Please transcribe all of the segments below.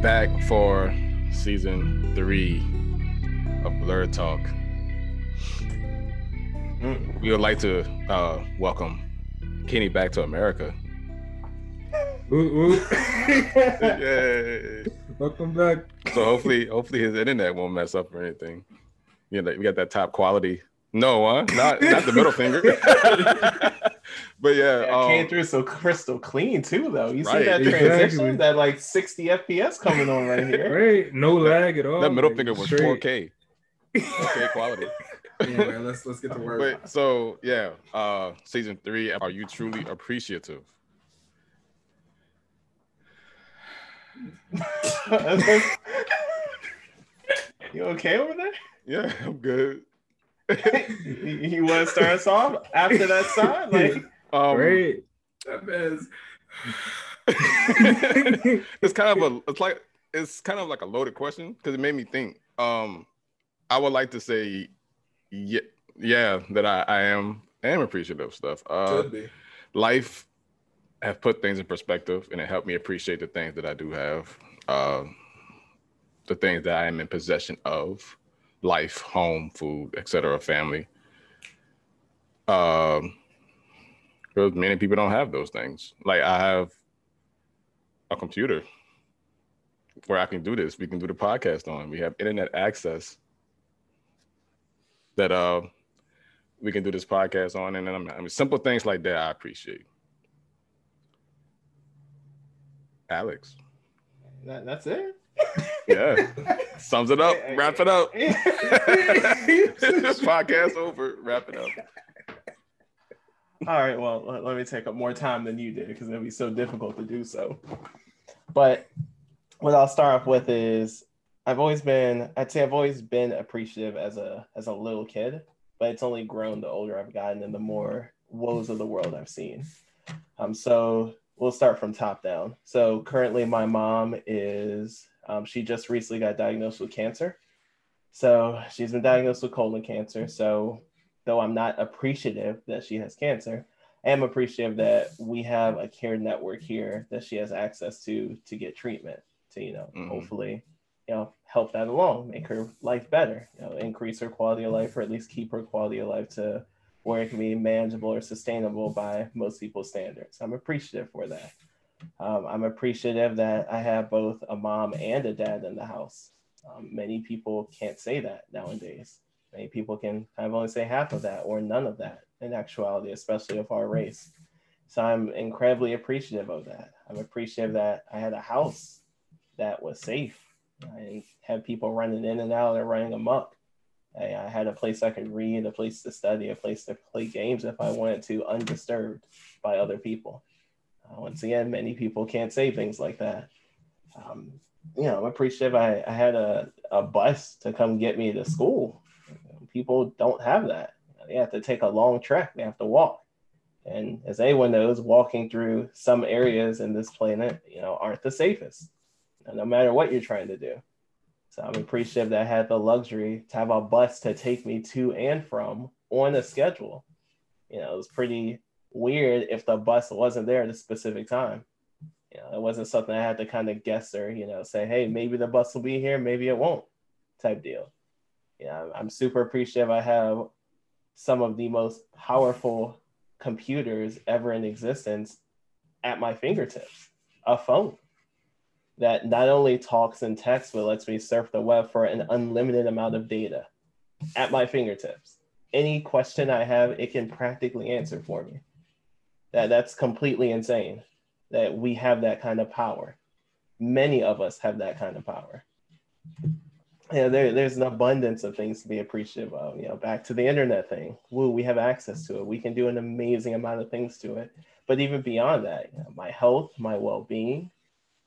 we made it back for season three of Blerd Talk. Mm. We would like to uh, welcome Kenny back to America. Ooh, ooh. Yay. Welcome back. So hopefully, hopefully his internet won't mess up or anything. You know, we got that top quality. No, huh? Not not the middle finger. but yeah, Yeah, it came um, through so crystal clean too, though. You Right. see that Exactly. transition, that like 60 FPS coming on right here. Right, no lag at all. that middle like, finger was straight. 4K. 4K quality. Anyway, let's let's get to work. But so yeah, uh season three. Are you truly appreciative? you okay over there? Yeah, I'm good. You, you want to start us off after that song? Like, Um, Right. that man's it's kind of a it's like it's kind of like a loaded question because it made me think. Um, I would like to say, yeah, yeah, that I, I am I am appreciative of stuff. Uh, should be. life have put things in perspective and it helped me appreciate the things that I do have, uh, the things that I am in possession of, life, home, food, etc., family. Um, because many people don't have those things. Like I have a computer where I can do this. We can do the podcast on. We have internet access that uh we can do this podcast on, and then I'm, I mean simple things like that I appreciate. Alex, that, that's it? Yeah, sums it up. Wrap it up. this podcast over. Wrap it up. All right, well, let, let me take up more time than you did because it'll be so difficult to do so. But what I'll start off with is I've always been, I'd say I've always been appreciative as a as a little kid, but it's only grown the older I've gotten and the more woes of the world I've seen. Um, so we'll start from top down. So currently, my mom is, um, she just recently got diagnosed with cancer. So she's been diagnosed with colon cancer. So though I'm not appreciative that she has cancer, I am appreciative that we have a care network here that she has access to to get treatment to, you know, Mhm. hopefully, you know, help that along, make her life better, you know, increase her quality of life or at least keep her quality of life to where it can be manageable or sustainable by most people's standards. I'm appreciative for that. Um, I'm appreciative that I have both a mom and a dad in the house. Um, many people can't say that nowadays. Many people can kind of only say half of that or none of that in actuality, especially of our race. So I'm incredibly appreciative of that. I'm appreciative that I had a house that was safe. I have people running in and out or running amok. I, I had a place I could read, a place to study, a place to play games if I wanted to, undisturbed by other people. Once again, many people can't say things like that. Um, you know, I'm appreciative I, I had a, a bus to come get me to school. People don't have that. They have to take a long trek, they have to walk. And as anyone knows, walking through some areas in this planet, you know, aren't the safest, no matter what you're trying to do. So I'm appreciative that I had the luxury to have a bus to take me to and from on a schedule. You know, it was pretty weird if the bus wasn't there at a specific time. You know, it wasn't something I had to kind of guess or, you know, say, hey, maybe the bus will be here, maybe it won't type deal. Yeah, I'm- I'm super appreciative I have some of the most powerful computers ever in existence at my fingertips. A phone that not only talks and texts, but lets me surf the web for an unlimited amount of data at my fingertips. Any question I have, it can practically answer for me. That, that's completely insane that we have that kind of power. Many of us have that kind of power. Yeah, there, there's an abundance of things to be appreciative of. You know, back to the internet thing. Woo, we have access to it. We can do an amazing amount of things to it. But even beyond that, you know, my health, my well-being,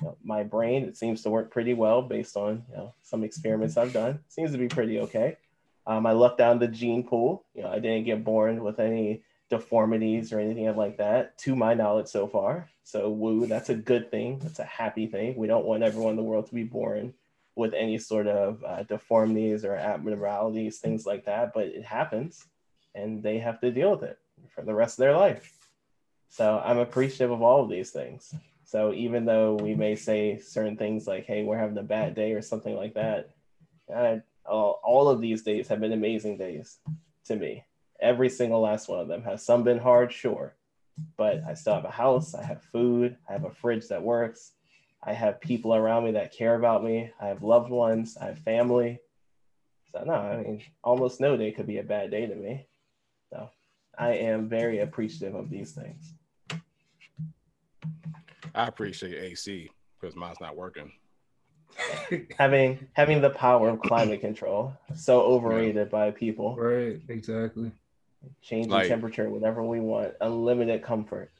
you know, my brain, it seems to work pretty well based on you know some experiments I've done. Seems to be pretty okay. Um, I looked down the gene pool. You know, I didn't get born with any deformities or anything like that, to my knowledge so far. So woo, that's a good thing. That's a happy thing. We don't want everyone in the world to be born with any sort of uh, deformities or abnormalities, things like that. But it happens, and they have to deal with it for the rest of their life. So I'm appreciative of all of these things. So even though we may say certain things like, "Hey, we're having a bad day" or something like that, I, all, all of these days have been amazing days to me. Every single last one of them has some been hard, sure, but I still have a house, I have food, I have a fridge that works, I have people around me that care about me, I have loved ones, I have family. So no, I mean, almost no day could be a bad day to me. So I am very appreciative of these things. I appreciate AC because mine's not working. having having the power of climate control so overrated yeah. by people right exactly change like, the temperature whenever we want unlimited comfort.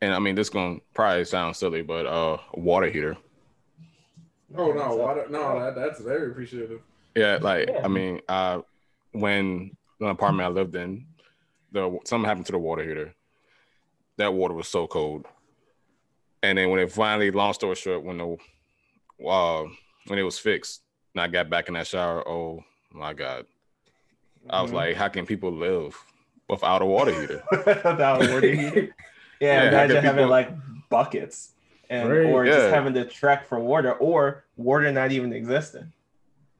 And i mean this gonna probably sound silly but uh water heater. Oh no water no that, that's very appreciative. Yeah like yeah. i mean uh when the apartment i lived in the something happened to the water heater. That water was so cold. And then when it finally long story short when the uh, when it was fixed and I got back in that shower, oh my God. I was mm-hmm. like, how can people live without a water heater? without a water heater? Yeah, yeah imagine having people... like buckets and right. or yeah. just having to trek for water or water not even existing.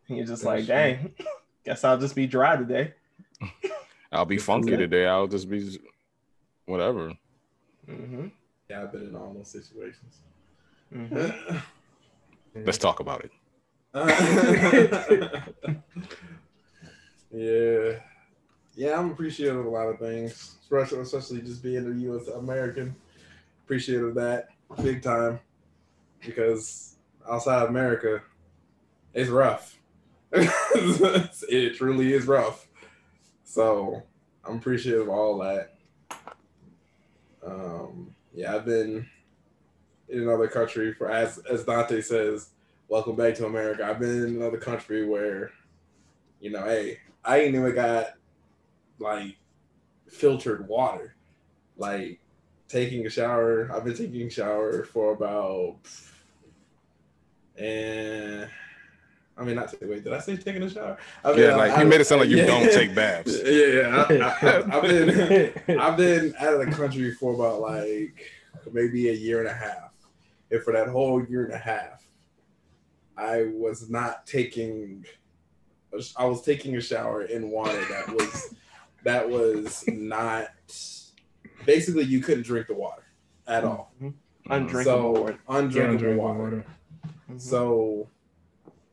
And you're just That's like, dang, guess I'll just be dry today. I'll be funky today. I'll just be whatever. Mm-hmm. Yeah, I've been in all those situations. Mm-hmm. Let's talk about it. Yeah. Yeah, I'm appreciative of a lot of things, especially, especially just being a U.S. American. Appreciative of that big time because outside of America, it's rough. it truly is rough. So I'm appreciative of all that. Um, yeah, I've been in another country for as as Dante says, welcome back to America. I've been in another country where, you know, hey, I ain't even got like filtered water. Like taking a shower, I've been taking a shower for about and I mean, not to, wait. Did I say taking a shower? I mean, yeah, like I, you made it sound like you yeah, don't take baths. Yeah, I, have been I've been out of the country for about like maybe a year and a half, and for that whole year and a half, I was not taking. I was taking a shower in water that was that was not. Basically, you couldn't drink the water at all. Mm-hmm. Undrinkable so, water. Undrinkable yeah, water. water. Mm-hmm. So,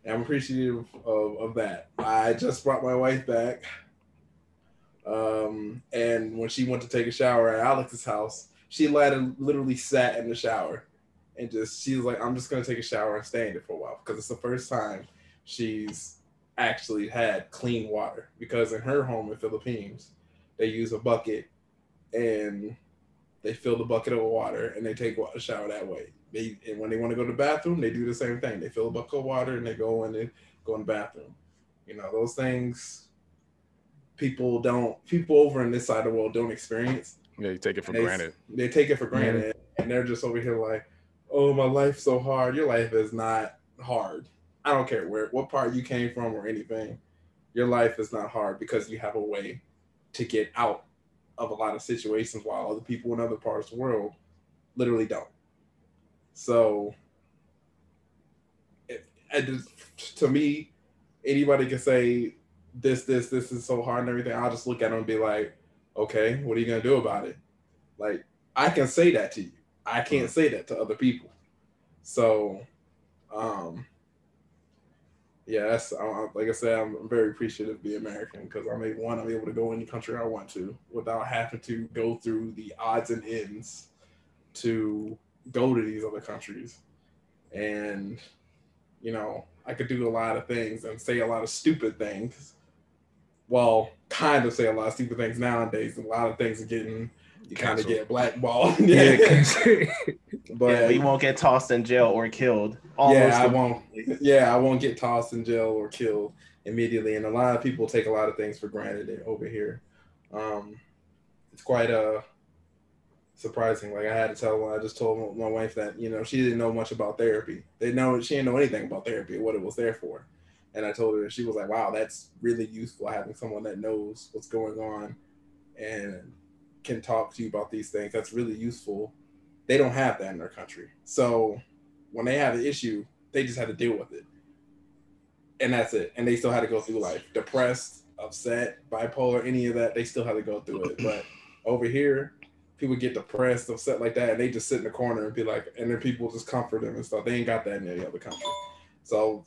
I'm appreciative of, of that. I just brought my wife back. Um, and when she went to take a shower at Alex's house, she literally sat in the shower and just she was like, I'm just gonna take a shower and stay in it for a while because it's the first time she's actually had clean water because in her home in Philippines they use a bucket and they fill the bucket of water and they take a shower that way. They and when they want to go to the bathroom, they do the same thing. They fill a bucket of water and they go in and go in the bathroom. You know, those things people don't people over in this side of the world don't experience. Yeah, you take it for they, granted. They take it for mm-hmm. granted yeah. and they're just over here like, oh, my life's so hard. Your life is not hard. I don't care where what part you came from or anything. Your life is not hard because you have a way to get out of a lot of situations while other people in other parts of the world literally don't. So, it, it to me, anybody can say this, this, this is so hard and everything. I'll just look at them and be like, okay, what are you gonna do about it? Like, I can say that to you. I can't say that to other people. So, um, yeah, that's like I said, I'm very appreciative of being American because I'm able, one, I'm able to go any country I want to without having to go through the odds and ends to go to these other countries, and you know, I could do a lot of things and say a lot of stupid things. Well, kind of say a lot of stupid things nowadays. A lot of things are getting you kind of get blackballed. yeah, but yeah, you won't get tossed in jail or killed. yeah, I won't. Yeah, I won't get tossed in jail or killed immediately. And a lot of people take a lot of things for granted over here. Um, it's quite uh surprising. Like I had to tell, I just told my wife that you know she didn't know much about therapy. They know she didn't know anything about therapy, what it was there for. And I told her, she was like, "Wow, that's really useful having someone that knows what's going on and can talk to you about these things. That's really useful They don't have that in their country. So when they have an issue, they just had to deal with it. And that's it. And they still had to go through life. Depressed, upset, bipolar, any of that, they still had to go through it. But over here, people get depressed, upset like that, and they just sit in the corner and be like, and then people just comfort them and stuff. They ain't got that in any other country. So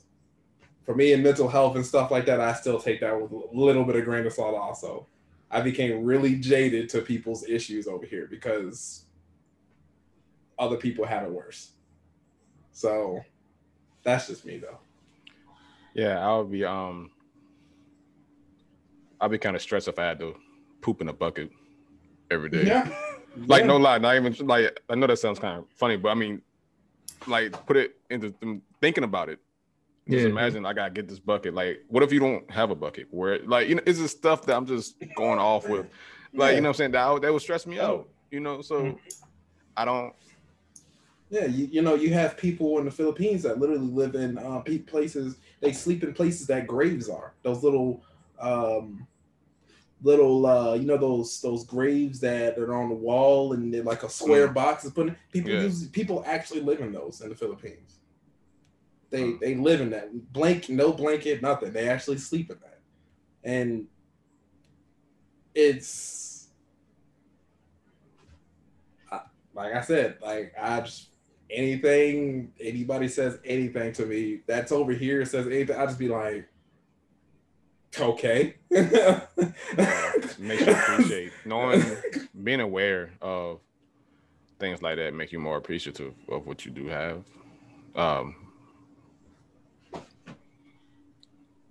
for me in mental health and stuff like that, I still take that with a little bit of grain of salt also. I became really jaded to people's issues over here because other people have it worse. So that's just me though. Yeah, I would be um I'd be kind of stressed if I had to poop in a bucket every day. Yeah. Like Yeah. no lie, not even like I know that sounds kind of funny, but I mean, like put it into them thinking about it. Just Yeah. imagine I gotta get this bucket. Like, what if you don't have a bucket? Where like you know, it's just stuff that I'm just going off with. Like, Yeah. you know what I'm saying? That would- that would stress me out. You know, so Mhm. I don't Yeah, you, you know, you have people in the Philippines that literally live in uh, places. They sleep in places that graves are. Those little, um, little, uh, you know, those those graves that are on the wall and they're like a square Mm. box. Is put in, people Yeah. use people actually live in those in the Philippines. They Mm. they live in that blank, no blanket, nothing. They actually sleep in that, and it's like I said, like I just anything anybody says anything to me that's over here says anything, I just be like, okay. makes you appreciate knowing being aware of things like that make you more appreciative of what you do have. Um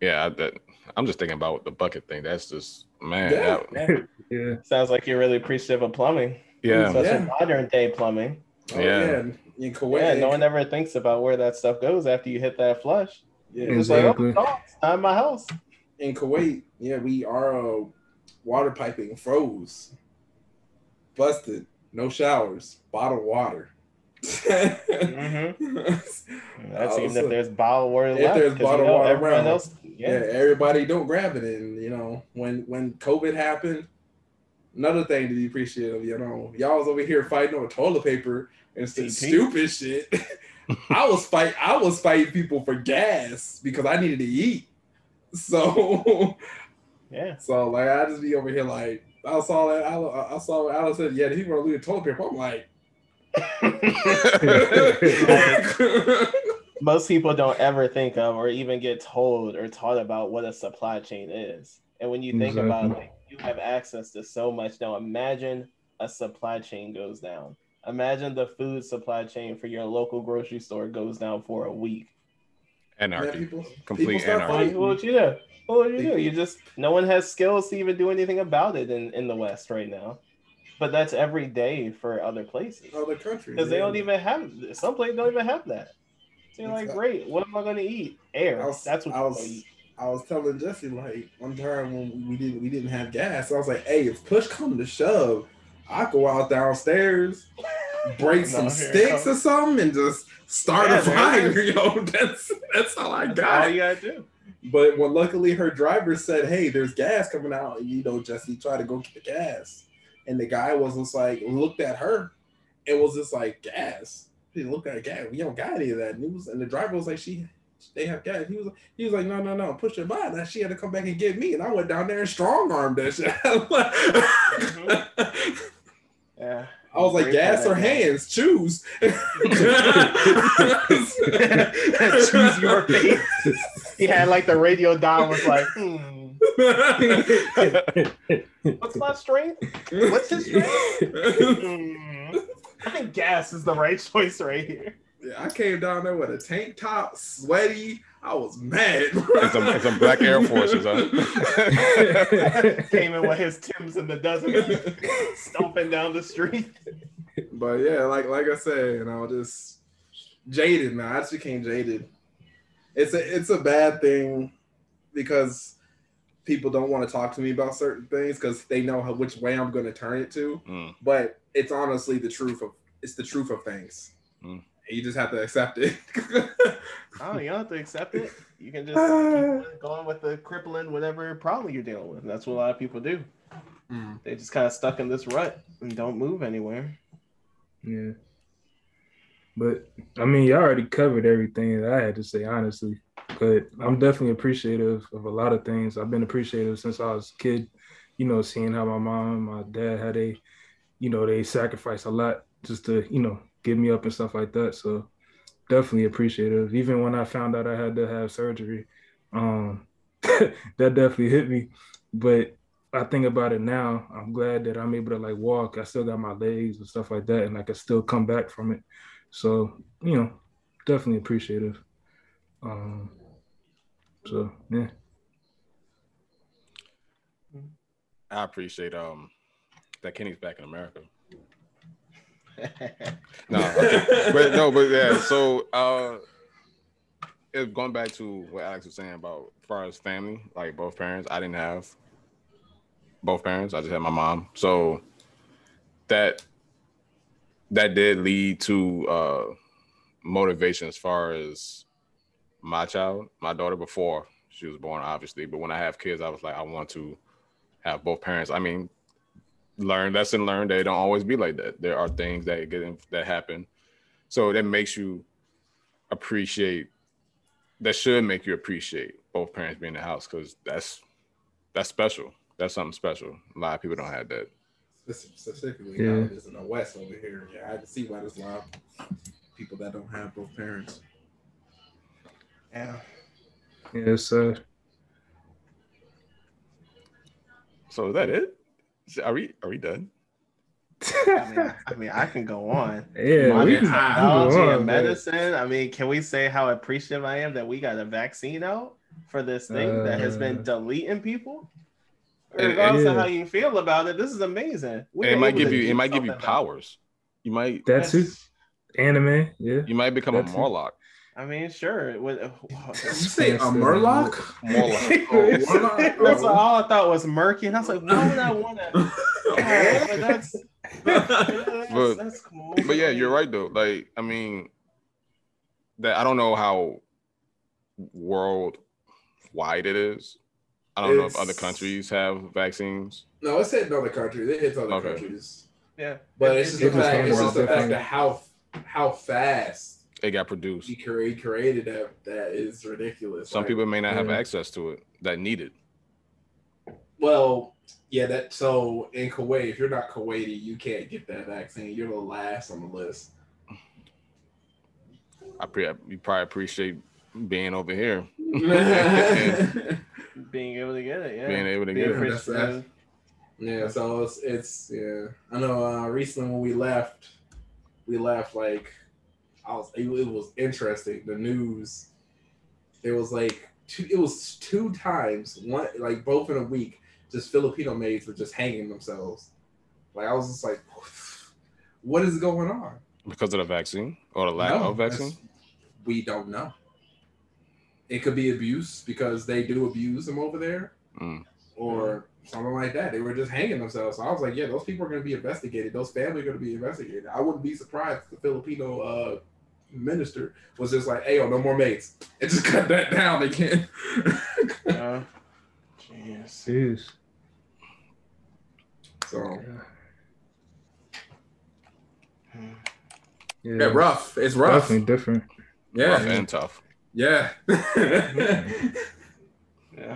yeah, I, that I'm just thinking about the bucket thing. That's just man. Yeah. that- Yeah. Sounds like you're really appreciative of plumbing. yeah. Such Yeah. modern day plumbing. Oh, Yeah. yeah. In Kuwait, Yeah, no one ever thinks about where that stuff goes after you hit that flush. yeah, It's like, Exactly. oh, no, it's not in my house. in Kuwait, yeah, we are uh, water piping froze, busted, no showers, bottled water. Mm-hmm. That's even so- if there's bottled water If left. there's 'cause you bottled know water everyone around. else. yeah. Yeah. everybody don't grab it. And you know, when when COVID happened, another thing to be appreciative, you know, y'all was over here fighting over toilet paper and some stupid shit. I was fight I was fighting people for gas because I needed to eat. So yeah. so like I just be over here like I saw that I, I saw what Alice said, yeah, the people are losing toilet paper. I'm like Most people don't ever think of or even get told or taught about what a supply chain is. And when you think about it, like, you have access to so much now. Imagine a supply chain goes down. Imagine the food supply chain for your local grocery store goes down for a week. yeah, Anarchy. people, Complete people start anarchy. What, fighting. what would you do? What would you do? You just no one has skills to even do anything about it in, in the West right now. But that's every day for other places. other countries Because they don't even have some places don't even have that. So you're like, Exactly. great, what am I gonna eat? Air. Was- That's what I you're was- gonna eat. I was telling Jesse like one time when we didn't we didn't have gas. I was like, hey, if push come to shove, I go out downstairs, break some sticks or something, and just start Yeah, a fire. Yo, that's that's all I That's got. all you gotta do. But when luckily her driver said, "Hey, there's gas coming out," and you know, Jesse tried to go get the gas, and the guy was just like looked at her, and was just like gas. He looked at gas. We don't got any of that. news. and the driver was like, "She, they have gas." He was, he was like, "No, no, no, push her by." Now she had to come back and get me, and I went down there and strong armed that shit. Yeah. I was like, "Gas or hands? Choose." Choose your fate. He had like the radio dial was like, hmm, what's my strength? What's his strength? Hmm. I think gas is the right choice right here. Yeah, I came down there with a tank top, sweaty. I was mad. And some, and some black Air Forces, huh? Came in with his Tim's in the dozen, stomping down the street. but yeah, like like I said, you know, just jaded, man. I just became jaded. It's a it's a bad thing because people don't want to talk to me about certain things because they know how, which way I'm going to turn it to. Mm. But it's honestly the truth of it's the truth of things. Mm. You just have to accept it. Oh, you don't have to accept it. You can just keep going with the crippling whatever problem you're dealing with. And that's what a lot of people do. Mm. They just kind of stuck in this rut and don't move anywhere. Yeah. But I mean, you already covered everything that I had to say, honestly. But I'm definitely appreciative of a lot of things. I've been appreciative since I was a kid, you know, seeing how my mom, my dad, how they, you know, they sacrificed a lot just to, you know, get me up and stuff like that. So definitely appreciative. Even when I found out I had to have surgery, um, that definitely hit me. But I think about it now, I'm glad that I'm able to like walk. I still got my legs and stuff like that, and I can still come back from it. So, you know, definitely appreciative. Um, so yeah. I appreciate um that Kenny's back in America. No, okay. but no, but yeah. So uh, it's going back to what Alex was saying about as far as family, like both parents. I didn't have both parents. I just had my mom. So that that did lead to uh, motivation as far as my child, my daughter before she was born, obviously. But when I have kids, I was like, I want to have both parents. I mean, learn lesson learned. They don't always be like that. There are things that get in, that happen, so that makes you appreciate. That should make you appreciate both parents being in the house because that's that's special. That's something special. A lot of people don't have that. Specifically, yeah. nowadays in the West over here, yeah, I can see why there's a lot of people that don't have both parents. Yeah. Yes, so So is that it? Are we are we done? I, mean, I mean, I can go on. Yeah, we can technology on, and medicine. Man. I mean, can we say how appreciative I am that we got a vaccine out for this thing uh, that has been uh. deleting people? Regardless of how you feel about it, this is amazing. it might give you it might give you powers. You might that's it. Anime, yeah. You might become that's a Morlock. I mean, sure. It would, uh, you say a Murloc? Morlock. oh, that's what all I thought was murky, and I was like, why would I want to? yeah, but that's, that's, but, that's cool. But yeah, you're right though. Like, I mean, that I don't know how worldwide it is. I don't it's, know if other countries have vaccines. No, it's hit other countries. It hits other okay. countries. Yeah, but it's, it's just the fact. It's just the fact of how how fast it got produced. He, created that. That is ridiculous. Some like, people may not have access to it that need it. Well, yeah. That so in Kuwait, if you're not Kuwaiti, you can't get that vaccine. You're the last on the list. I pre- you probably appreciate being over here. being able to get it, yeah. Being able to being get it. yeah, so it's, it's yeah. I know uh recently when we left, we left like I was it, it was interesting. The news, it was like two, it was two times, one like both in a week. Just Filipino maids were just hanging themselves. Like I was just like, what is going on? Because of the vaccine or the lack no, of vaccine? We don't know. It could be abuse because they do abuse them over there, mm. or something like that. They were just hanging themselves. So I was like, yeah, those people are going to be investigated. Those families are going to be investigated. I wouldn't be surprised if the Filipino uh, minister was just like, "Hey, oh, no more mates," and just cut that down again. uh, jeez. So. Yeah. yeah, rough. It's rough. Definitely different. Yeah, rough and tough. Yeah. yeah,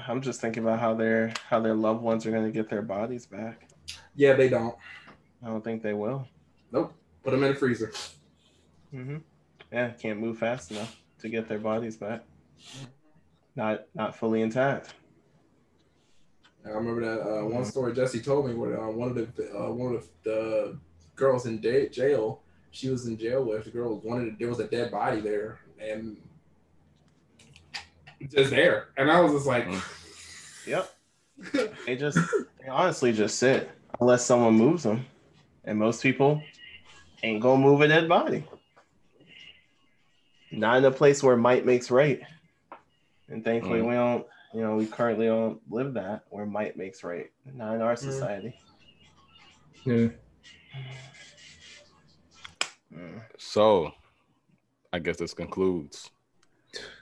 I'm just thinking about how their how their loved ones are going to get their bodies back. Yeah, they don't. I don't think they will. Nope. Put them in the freezer. Mm-hmm yeah, can't move fast enough to get their bodies back. Not not fully intact. I remember that uh, one story Jesse told me where uh, one of the uh, one of the girls in da- jail, she was in jail with the girl wanted there was a dead body there and just there, and I was just like, yep. they just they honestly just sit unless someone moves them, and most people ain't gonna move a dead body. Not in a place where might makes right. And thankfully, mm. we don't, you know, we currently don't live that where might makes right. Not in our mm. society. Yeah. Mm. So, I guess this concludes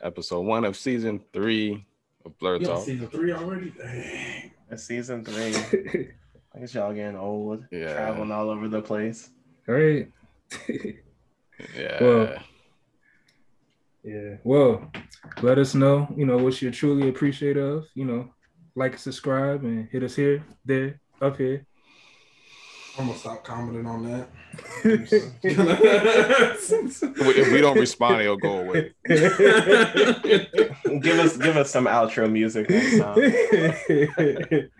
episode one of season three of Blerd Talk. Season three already? Dang. It's season three. I guess y'all getting old. Yeah. Traveling all over the place. All right. Yeah. Well, yeah. Well, let us know, you know, what you truly appreciate of, you know, like subscribe and hit us here, there, up here. I'm gonna stop commenting on that. if we don't respond, it'll go away. give us give us some outro music next time.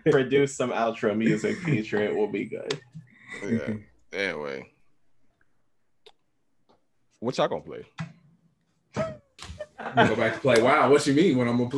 Produce some outro music feature. It will be good. Yeah. Anyway, what y'all gonna play? Go back to play. Wow, what you mean when I'm gonna play?